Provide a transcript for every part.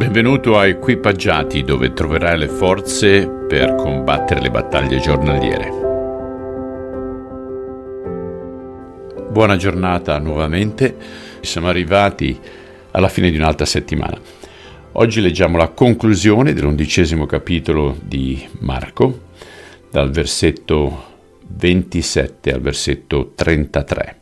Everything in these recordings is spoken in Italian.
Benvenuto a Equipaggiati dove troverai le forze per combattere le battaglie giornaliere. Buona giornata nuovamente, siamo arrivati alla fine di un'altra settimana. Oggi leggiamo la conclusione dell'undicesimo capitolo di Marco, dal versetto 27 al versetto 33.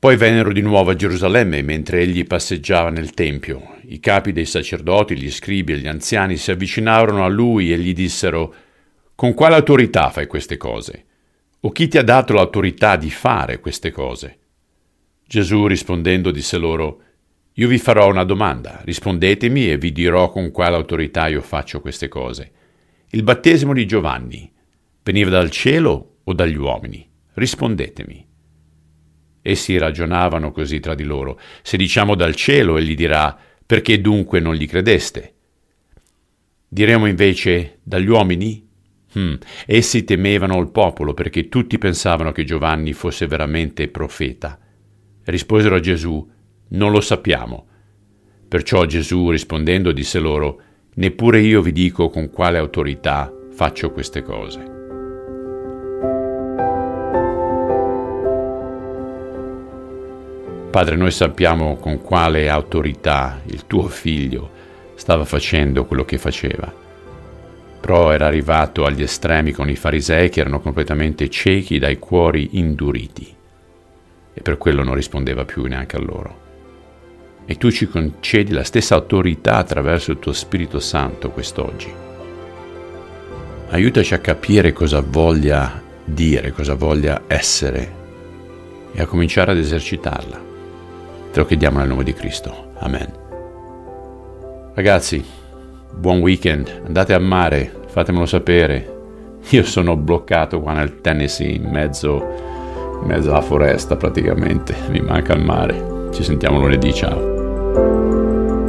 Poi vennero di nuovo a Gerusalemme mentre egli passeggiava nel Tempio. I capi dei sacerdoti, gli scribi e gli anziani si avvicinarono a lui e gli dissero Con quale autorità fai queste cose? O chi ti ha dato l'autorità di fare queste cose? Gesù rispondendo disse loro Io vi farò una domanda, rispondetemi e vi dirò con quale autorità io faccio queste cose. Il battesimo di Giovanni veniva dal cielo o dagli uomini? Rispondetemi. Essi ragionavano così tra di loro. Se diciamo dal cielo, egli dirà, perché dunque non gli credeste? Diremo invece dagli uomini? Hmm. Essi temevano il popolo perché tutti pensavano che Giovanni fosse veramente profeta. Risposero a Gesù, non lo sappiamo. Perciò Gesù rispondendo disse loro, neppure io vi dico con quale autorità faccio queste cose. Padre, noi sappiamo con quale autorità il tuo figlio stava facendo quello che faceva. Però era arrivato agli estremi con i farisei che erano completamente ciechi dai cuori induriti e per quello non rispondeva più neanche a loro. E tu ci concedi la stessa autorità attraverso il tuo Spirito Santo quest'oggi. Aiutaci a capire cosa voglia dire, cosa voglia essere e a cominciare ad esercitarla. Te lo chiediamo nel nome di Cristo. Amen. Ragazzi, buon weekend, andate a mare, fatemelo sapere. Io sono bloccato qua nel Tennessee, in mezzo, in mezzo alla foresta praticamente, mi manca il mare. Ci sentiamo lunedì, ciao.